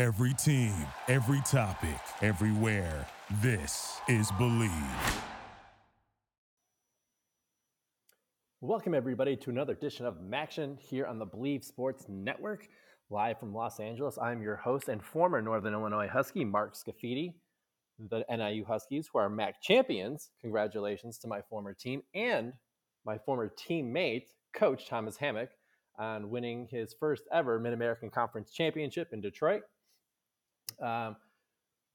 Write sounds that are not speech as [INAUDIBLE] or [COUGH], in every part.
Every team, every topic, everywhere. This is Bleav. Welcome, everybody, to another edition of Maction here on the Bleav Sports Network, live from Los Angeles. I'm your host and former Northern Illinois Husky, Mark Scafidi, the NIU Huskies, who are MAC champions. Congratulations to my former team and my former teammate, Coach Thomas Hammock, on winning his first ever Mid American Conference Championship in Detroit. Um,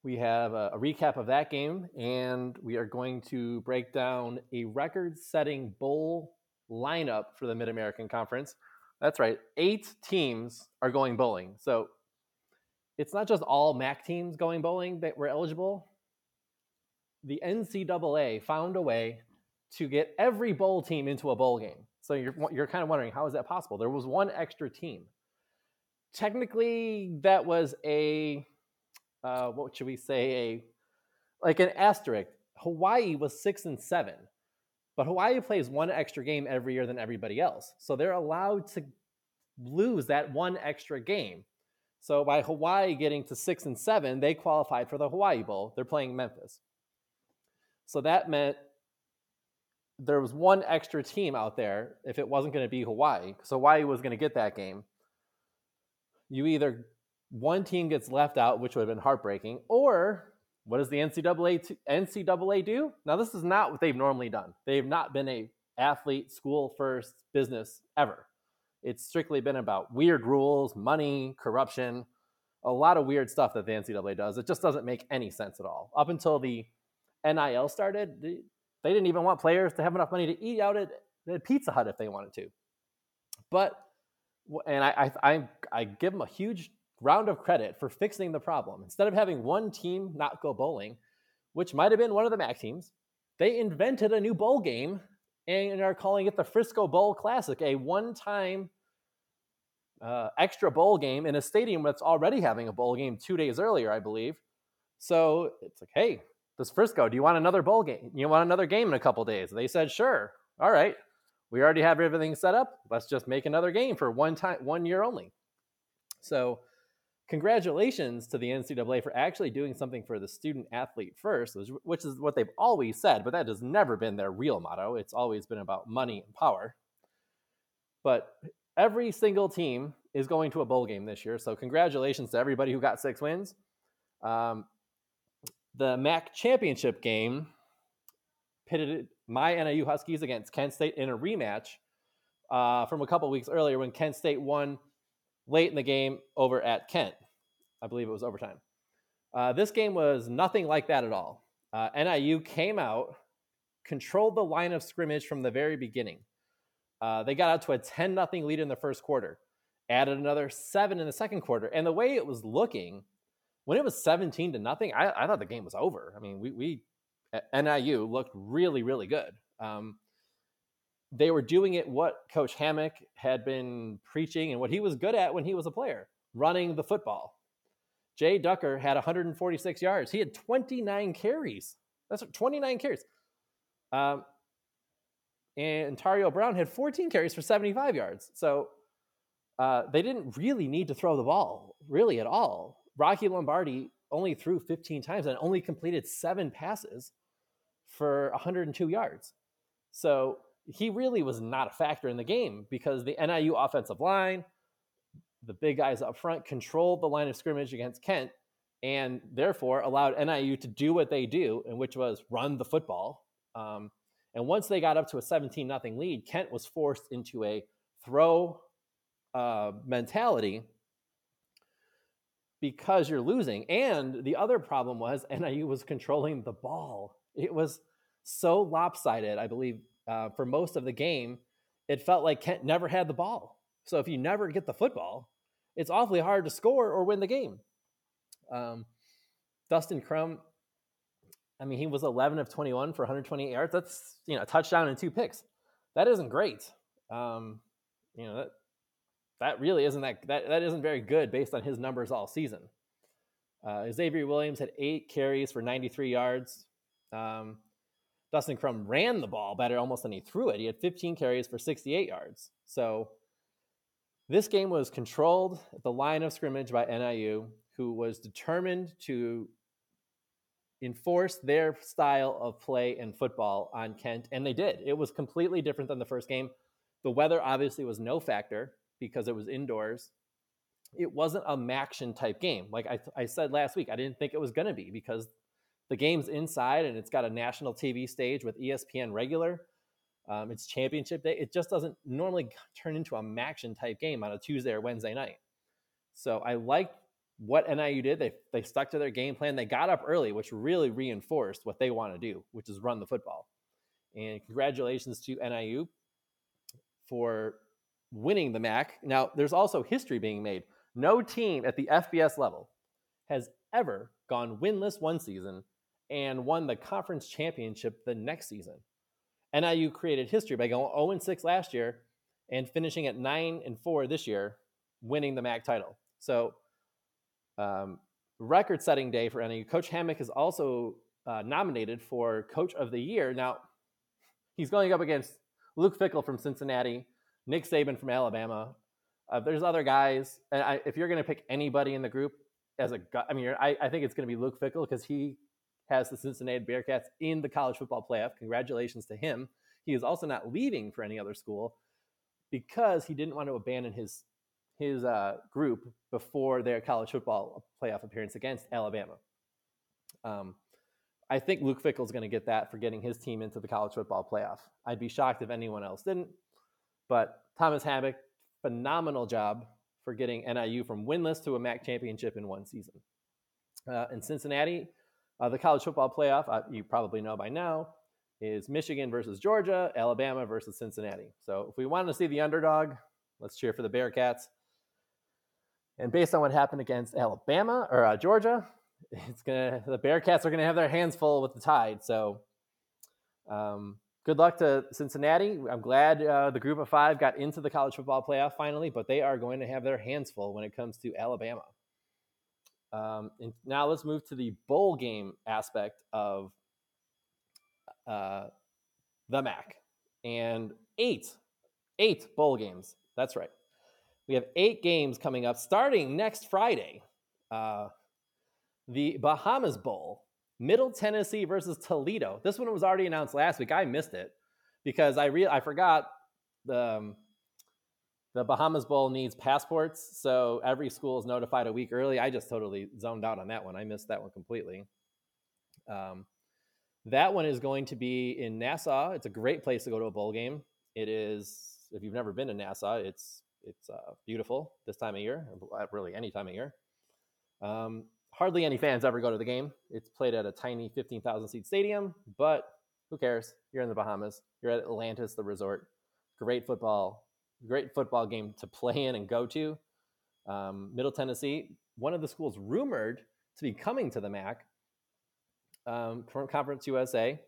we have a, a, recap of that game, and we are going to break down a record setting bowl lineup for the Mid American Conference. That's right, eight teams are going bowling. So it's not just all MAC teams going bowling that were eligible. The NCAA found a way to get every bowl team into a bowl game. So you're, you're kind of wondering, how is that possible? There was one extra team. Technically, that was a uh, what should we say, a like an asterisk. Hawaii was six and seven, but Hawaii plays one extra game every year than everybody else, so they're allowed to lose that one extra game. So by Hawaii getting to six and seven, they qualified for the Hawaii Bowl. They're playing Memphis. So that meant there was one extra team out there if it wasn't going to be Hawaii. So Hawaii was going to get that game. You either one team gets left out, which would have been heartbreaking, or what does the NCAA NCAA do? Now, this is not what they've normally done. They've not been a athlete school first business ever. It's strictly been about weird rules, money, corruption, a lot of weird stuff that the NCAA does. It just doesn't make any sense at all. Up until the NIL started, they didn't even want players to have enough money to eat out at, at Pizza Hut if they wanted to. But and I, I, I give them a huge round of credit for fixing the problem. Instead of having one team not go bowling, which might have been one of the MAC teams, they invented a new bowl game and are calling it the Frisco Bowl Classic, a one time uh, extra bowl game in a stadium that's already having a bowl game two days earlier, I believe. So it's like, hey, this Frisco, do you want another bowl game? You want another game in a couple days? They said, sure. All right. We already have everything set up. Let's just make another game for one time, one year only. So congratulations to the NCAA for actually doing something for the student athlete first, which is what they've always said, but that has never been their real motto. It's always been about money and power. But every single team is going to a bowl game this year. So congratulations to everybody who got six wins. Um, the MAC championship game pitted my NIU Huskies against Kent State in a rematch uh, from a couple weeks earlier when Kent State won late in the game over at Kent. I believe it was overtime. Uh, this game was nothing like that at all. Uh, NIU came out, controlled the line of scrimmage from the very beginning. Uh, they got out to a 10 0 lead in the first quarter, added another seven in the second quarter. And the way it was looking, when it was 17 to nothing, I, I thought the game was over. I mean, we, we NIU looked really, really good. Um, they were doing it what Coach Hammock had been preaching and what he was good at when he was a player running the football. Jay Ducker had 146 yards. He had 29 carries. That's 29 carries. Um, and Tario Brown had 14 carries for 75 yards. So uh, they didn't really need to throw the ball, really at all. Rocky Lombardi only threw 15 times and only completed seven passes for 102 yards. So he really was not a factor in the game because the NIU offensive line, the big guys up front, controlled the line of scrimmage against Kent and therefore allowed NIU to do what they do, and which was run the football. Um, and once they got up to a 17 nothing lead, Kent was forced into a throw uh, mentality because you're losing. And the other problem was NIU was controlling the ball. It was so lopsided, I believe, uh, for most of the game, it felt like Kent never had the ball. So if you never get the football, it's awfully hard to score or win the game. Um, Dustin Crum, I mean, he was 11 of 21 for 128 yards. That's you know a touchdown and two picks. That isn't great. Um, you know that that really isn't that that that isn't very good based on his numbers all season. Uh, Xavier Williams had eight carries for 93 yards. Um, Dustin Crum ran the ball better almost than he threw it. He had 15 carries for 68 yards. So this game was controlled at the line of scrimmage by NIU, who was determined to enforce their style of play and football on Kent, and they did. It was completely different than the first game. The weather obviously was no factor because it was indoors. It wasn't a Maction type game. Like I, I said last week, I didn't think it was going to be because the game's inside and it's got a national TV stage with ESPN regular. Um, it's championship day. It just doesn't normally turn into a Maction type game on a Tuesday or Wednesday night. So I liked what NIU did. They they stuck to their game plan. They got up early, which really reinforced what they want to do, which is run the football. And congratulations to NIU for winning the MAC. Now, there's also history being made. No team at the FBS level has ever gone winless one season and won the conference championship the next season. NIU created history by going 0 6 last year and finishing at 9 and 4 this year, winning the MAC title. So, um, record setting day for NIU. Coach Hammock is also uh, nominated for Coach of the Year. Now, he's going up against Luke Fickell from Cincinnati, Nick Saban from Alabama. Uh, there's other guys, and I, if you're going to pick anybody in the group as a, I mean, I, I think it's going to be Luke Fickell because he has the Cincinnati Bearcats in the college football playoff. Congratulations to him. He is also not leaving for any other school because he didn't want to abandon his his uh, group before their college football playoff appearance against Alabama. Um, I think Luke Fickell is going to get that for getting his team into the college football playoff. I'd be shocked if anyone else didn't. But Thomas Hammock, phenomenal job for getting NIU from winless to a MAC championship in one season. Uh, in Cincinnati, uh, the college football playoff, uh, you probably know by now, is Michigan versus Georgia, Alabama versus Cincinnati. So if we want to see the underdog, let's cheer for the Bearcats. And based on what happened against Alabama or uh, Georgia, [LAUGHS] it's gonna the Bearcats are gonna have their hands full with the Tide. So, um, good luck to Cincinnati. I'm glad uh, the Group of Five got into the college football playoff finally, but they are going to have their hands full when it comes to Alabama. Um, and now let's move to the bowl game aspect of uh, the MAC and eight, eight bowl games. That's right. We have eight games coming up starting next Friday. Uh, the Bahamas Bowl, Middle Tennessee versus Toledo. This one was already announced last week. I missed it because I re- I forgot the um, the Bahamas Bowl needs passports, so every school is notified a week early. I just totally zoned out on that one. I missed that one completely. Um, that one is going to be in Nassau. It's a great place to go to a bowl game. It is if you've never been to Nassau, it's it's uh, beautiful this time of year, really any time of year. Um, hardly any fans ever go to the game. It's played at a tiny 15,000 seat stadium, but who cares? You're in the Bahamas. You're at Atlantis, the resort. Great football, great football game to play in and go to. Um, Middle Tennessee, one of the schools rumored to be coming to the MAC um, from Conference USA.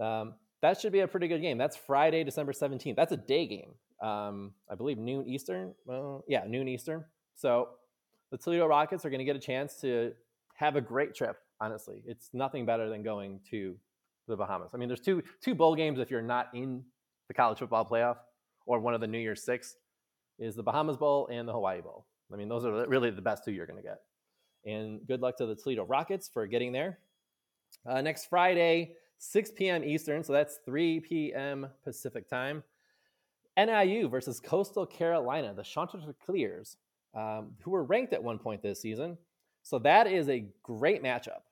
Um, that should be a pretty good game. That's Friday, December 17th. That's a day game. Um, I believe noon Eastern. Well, yeah, noon Eastern. So the Toledo Rockets are going to get a chance to have a great trip. Honestly, it's nothing better than going to the Bahamas. I mean, there's two two bowl games if you're not in the college football playoff or one of the New Year's Six, is the Bahamas Bowl and the Hawaii Bowl. I mean, those are really the best two you're going to get. And good luck to the Toledo Rockets for getting there. Uh, next Friday, 6 p.m. Eastern, so that's 3 p.m. Pacific time. NIU versus Coastal Carolina, the Chanticleers um, who were ranked at one point this season. So that is a great matchup.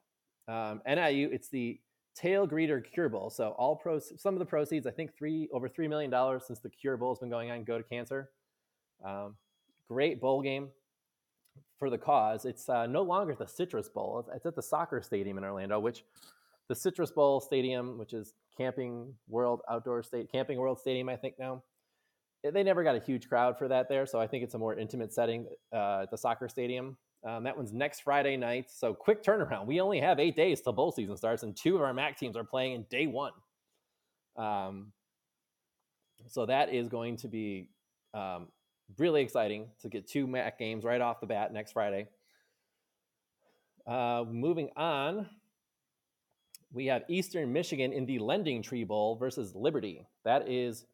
Um, NIU, it's the Tailgreeter Cure Bowl. So all pro some of the proceeds, I think three over three million dollars since the Cure Bowl has been going on, go to cancer. Um, great bowl game for the cause. It's uh, no longer the Citrus Bowl. It's at the soccer stadium in Orlando, which the Citrus Bowl Stadium, which is Camping World Outdoor State, Camping World Stadium, I think now they never got a huge crowd for that there, so I think it's a more intimate setting uh, at the soccer stadium. Um, that one's next Friday night, so quick turnaround. We only have eight days till bowl season starts, and two of our MAC teams are playing in day one. Um, so that is going to be um, really exciting to get two MAC games right off the bat next Friday. Uh, moving on, we have Eastern Michigan in the LendingTree Bowl versus Liberty. That is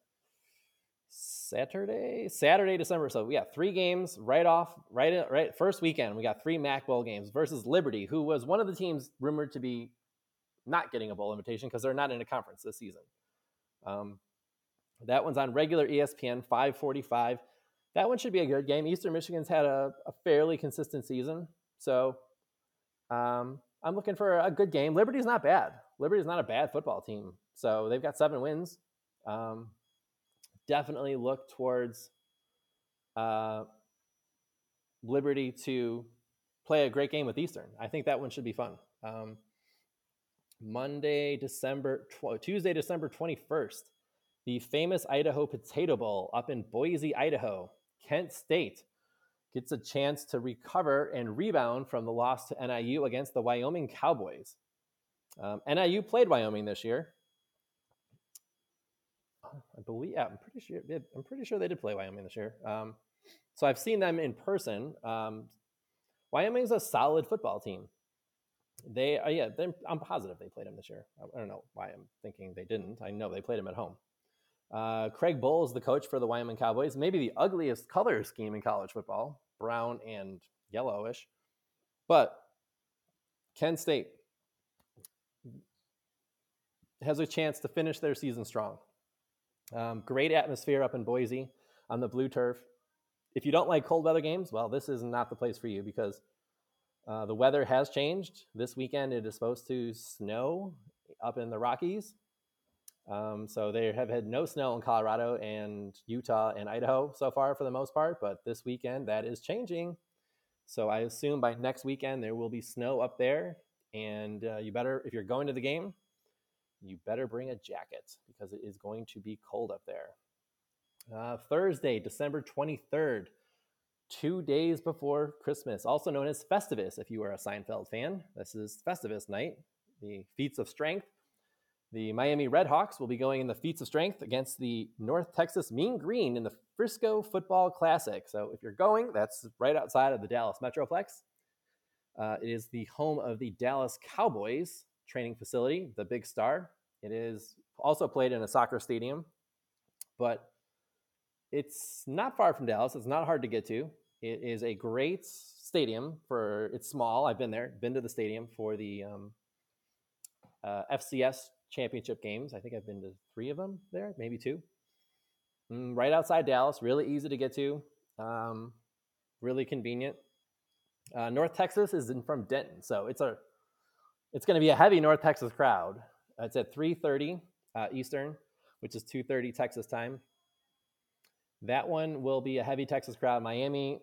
Saturday, Saturday, December. So we got three games right off, right, right. First weekend, we got three MAC bowl games versus Liberty, who was one of the teams rumored to be not getting a bowl invitation because they're not in a conference this season. Um, that one's on regular ESPN, 545. That one should be a good game. Eastern Michigan's had a, a fairly consistent season. So um, I'm looking for a good game. Liberty's not bad. Liberty's not a bad football team. So they've got seven wins. Um, definitely look towards uh, Liberty to play a great game with Eastern. I think that one should be fun. Um, Monday, December, tw- Tuesday, December 21st, the famous Idaho Potato Bowl up in Boise, Idaho. Kent State gets a chance to recover and rebound from the loss to NIU against the Wyoming Cowboys. Um, NIU played Wyoming this year. [SIGHS] I believe, yeah, I'm pretty sure. I'm pretty sure they did play Wyoming this year. Um, so I've seen them in person. Um, Wyoming's a solid football team. They, uh, yeah, I'm positive they played them this year. I, don't know why I'm thinking they didn't. I know they played them at home. Uh, Craig Bohl is the coach for the Wyoming Cowboys, maybe the ugliest color scheme in college football, brown and yellowish. But Kent State has a chance to finish their season strong. Um, great atmosphere up in Boise on the blue turf. If you don't like cold weather games, well, this is not the place for you because uh, the weather has changed. This weekend it is supposed to snow up in the Rockies. Um, so they have had no snow in Colorado and Utah and Idaho so far for the most part, but this weekend that is changing. So I assume by next weekend there will be snow up there, and uh, you better if you're going to the game, you better bring a jacket because it is going to be cold up there. Uh, Thursday, December 23rd, two days before Christmas, also known as Festivus if you are a Seinfeld fan. This is Festivus night, the feats of strength. The Miami Redhawks will be going in the feats of strength against the North Texas Mean Green in the Frisco Football Classic. So if you're going, that's right outside of the Dallas Metroplex. Uh, it is the home of the Dallas Cowboys training facility, the Big Star. It is also played in a soccer stadium, but it's not far from Dallas. It's not hard to get to. It is a great stadium for. It's small. I've been there. Been to the stadium for the um, uh, FCS championship games. I think I've been to three of them there, maybe two. Mm, right outside Dallas, really easy to get to, um, really convenient. Uh, North Texas is in from Denton, so it's a it's going to be a heavy North Texas crowd. it's at 3:30 uh, Eastern, which is 2:30 Texas time. That one will be a heavy Texas crowd. Miami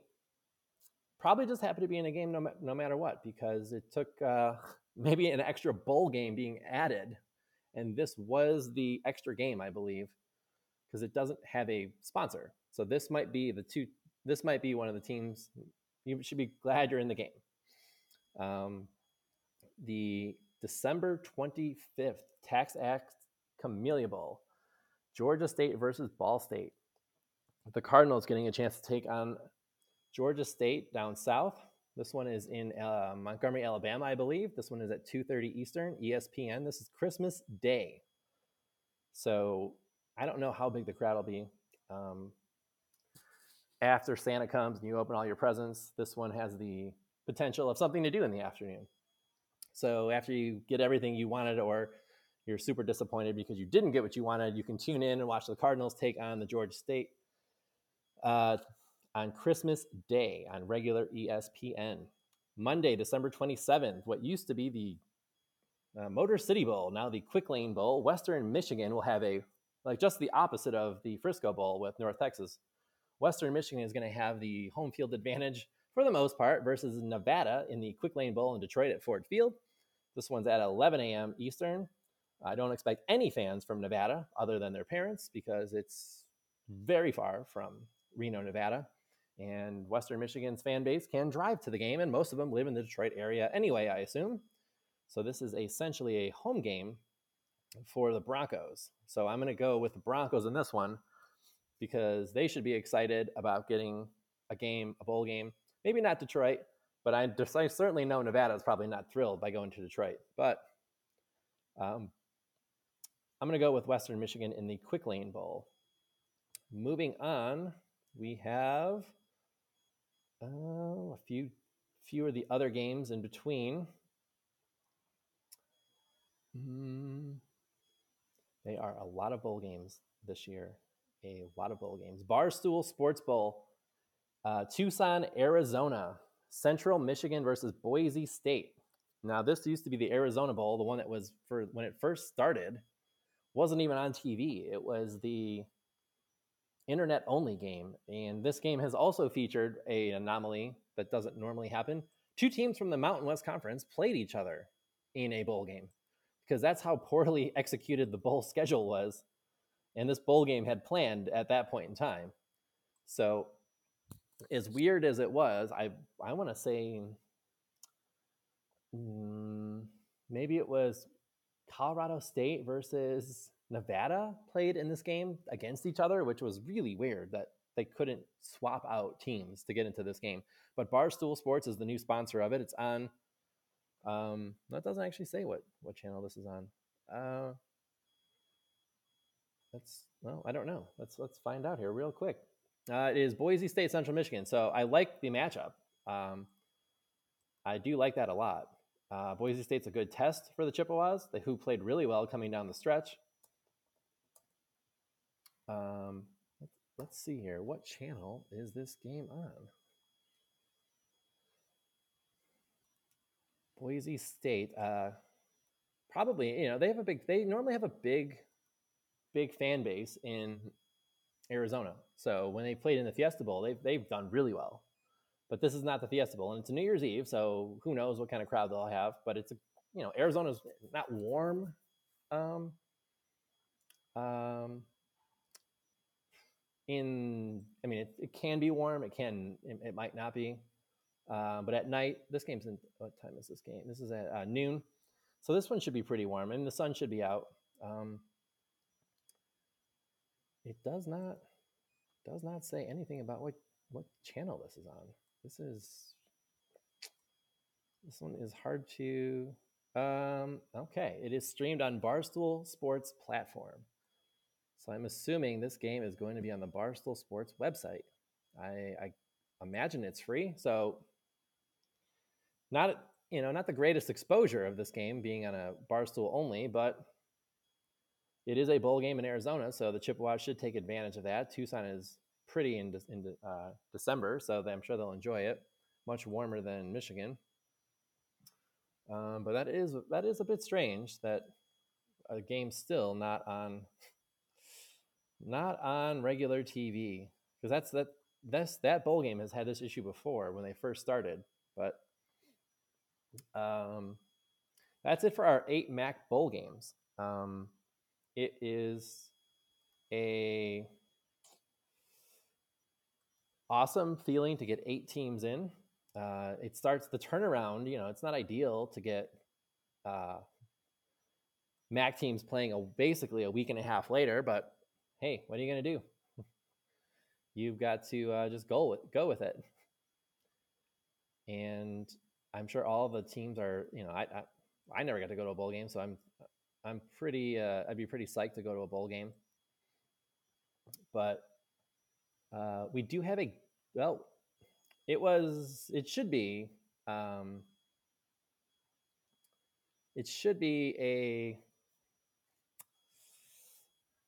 probably just happened to be in a game no, no matter what because it took uh, [LAUGHS] maybe an extra bowl game being added and this was the extra game, I believe, because it doesn't have a sponsor. So this might be the two. This might be one of the teams. You should be glad you're in the game. Um, the December 25th TaxAct Camellia Bowl, Georgia State versus Ball State. The Cardinals getting a chance to take on Georgia State down south. This one is in uh, Montgomery, Alabama, I believe. This one is at 2:30 Eastern, ESPN. This is Christmas Day, so I don't know how big the crowd will be. Um, after Santa comes and you open all your presents, this one has the potential of something to do in the afternoon. So after you get everything you wanted, or you're super disappointed because you didn't get what you wanted, you can tune in and watch the Cardinals take on the Georgia State. Uh, on Christmas Day on regular ESPN. Monday, December 27th, what used to be the uh, Motor City Bowl, now the Quick Lane Bowl. Western Michigan will have a, like just the opposite of the Frisco Bowl with North Texas. Western Michigan is going to have the home field advantage for the most part versus Nevada in the Quick Lane Bowl in Detroit at Ford Field. This one's at 11 a.m. Eastern. I don't expect any fans from Nevada other than their parents because it's hmm. very far from Reno, Nevada. And Western Michigan's fan base can drive to the game, and most of them live in the Detroit area anyway, I assume. So this is essentially a home game for the Broncos. So I'm going to go with the Broncos in this one because they should be excited about getting a game, a bowl game. Maybe not Detroit, but I, I certainly know Nevada is probably not thrilled by going to Detroit. But um, I'm going to go with Western Michigan in the Quick Lane Bowl. moving on, we have uh, a few few of the other games in between. Mm, they are a lot of bowl games this year. A lot of bowl games. Barstool Sports Bowl, uh, Tucson, Arizona, Central Michigan versus Boise State. Now, this used to be the Arizona Bowl, the one that was for when it first started, wasn't even on TV. It was the internet only game. And this game has also featured a anomaly that doesn't normally happen. Two teams from the Mountain West Conference played each other in a bowl game because that's how poorly [LAUGHS] executed the bowl schedule was. And this bowl game had planned at that point in time. So, as weird as it was, I I want to say mm, maybe it was Colorado State versus Nevada played in this game against each other, which was really weird that they couldn't swap out teams to get into this game. But Barstool Sports is the new sponsor of it. It's on. Um, that doesn't actually say what what channel this is on. Uh, that's well, I don't know. Let's let's find out here real quick. Uh, it is Boise State Central Michigan. So I like the matchup. Um, I do like that a lot. Uh, Boise State's a good test for the Chippewas, they, who played really well coming down the stretch. Um, let's, see here. What channel is this game on? Boise State. Uh, probably, you know, they have a big. They normally have a big, big fan base in Arizona. So when they played in the Fiesta Bowl, they've they've done really well. But this is not the Fiesta Bowl, and it's a New Year's Eve, so who knows what kind of crowd they'll have. But it's a, you know, Arizona's not warm. Um, um, in i mean it, it can be warm it can it, it might not be uh, but at night this game's in what time is this game this is at uh, noon so this one should be pretty warm and the sun should be out um, it does not does not say anything about what what channel this is on this is this one is hard to um, okay it is streamed on barstool sports platform so I'm assuming this game is going to be on the Barstool Sports website. I, I imagine it's free. So not you know not the greatest exposure of this game being on a Barstool only, but it is a bowl game in Arizona, so the Chippewas should take advantage of that. Tucson is pretty in, in uh, December, so I'm sure they'll enjoy it. Much warmer than Michigan, um, but that is that is a bit strange that a game still not on not on regular TV because that's that that's that bowl game has had this issue before when they first started. But um, that's it for our eight MAC bowl games. Um, it is a awesome feeling to get eight teams in. Uh, it starts the turnaround. You know, it's not ideal to get uh, MAC teams playing a, basically a week and a half later, but hey, what are you going to do? [LAUGHS] You've got to uh, just go with, go with it. And I'm sure all the teams are, you know, I, I, I never got to go to a bowl game, so I'm I'm pretty uh, I'd be pretty psyched to go to a bowl game. But uh, we do have a well, it was it should be um, it should be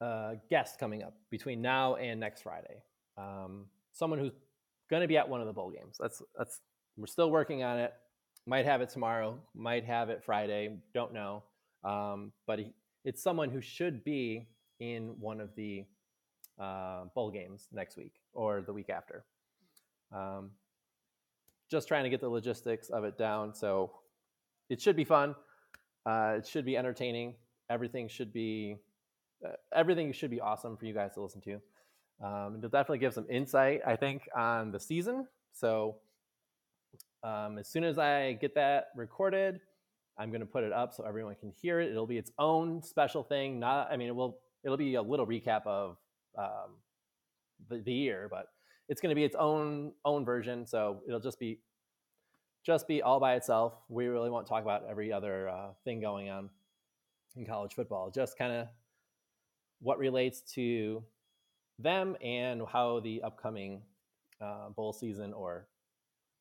a uh, guest coming up between now and next Friday. Um, someone who's going to be at one of the bowl games. That's that's we're still working on it. Might have it tomorrow. Might have it Friday. Don't know. Um, but he, it's someone who should be in one of the uh, bowl games next week or the week after. Um, just trying to get the logistics of it down. So it should be fun. Uh, it should be entertaining. Everything should be uh, everything should be awesome for you guys to listen to. Um, it'll definitely give some insight, I think, on the season. So um, as soon as I get that recorded, I'm going to put it up so everyone can hear it. It'll be its own special thing. Not, I mean, it will. It'll be a little recap of um, the, the year, but it's going to be its own own version. So it'll just be just be all by itself. We really won't talk about every other uh, thing going on in college football. Just kind of what relates to them and how the upcoming uh, bowl season or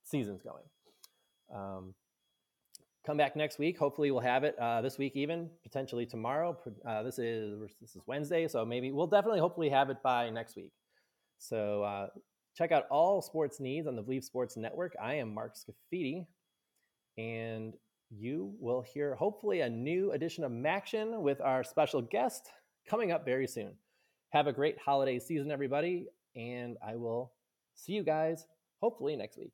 season's going. Um, come back next week. Hopefully, we'll have it uh, this week, even potentially tomorrow. Uh, this is this is Wednesday, so maybe we'll definitely hopefully have it by next week. So uh, check out all sports needs on the Bleav Sports Network. I am Mark Scafidi, and you will hear hopefully a new edition of Maction with our special guest coming up very soon. Have a great holiday season, everybody, and I will see you guys hopefully next week.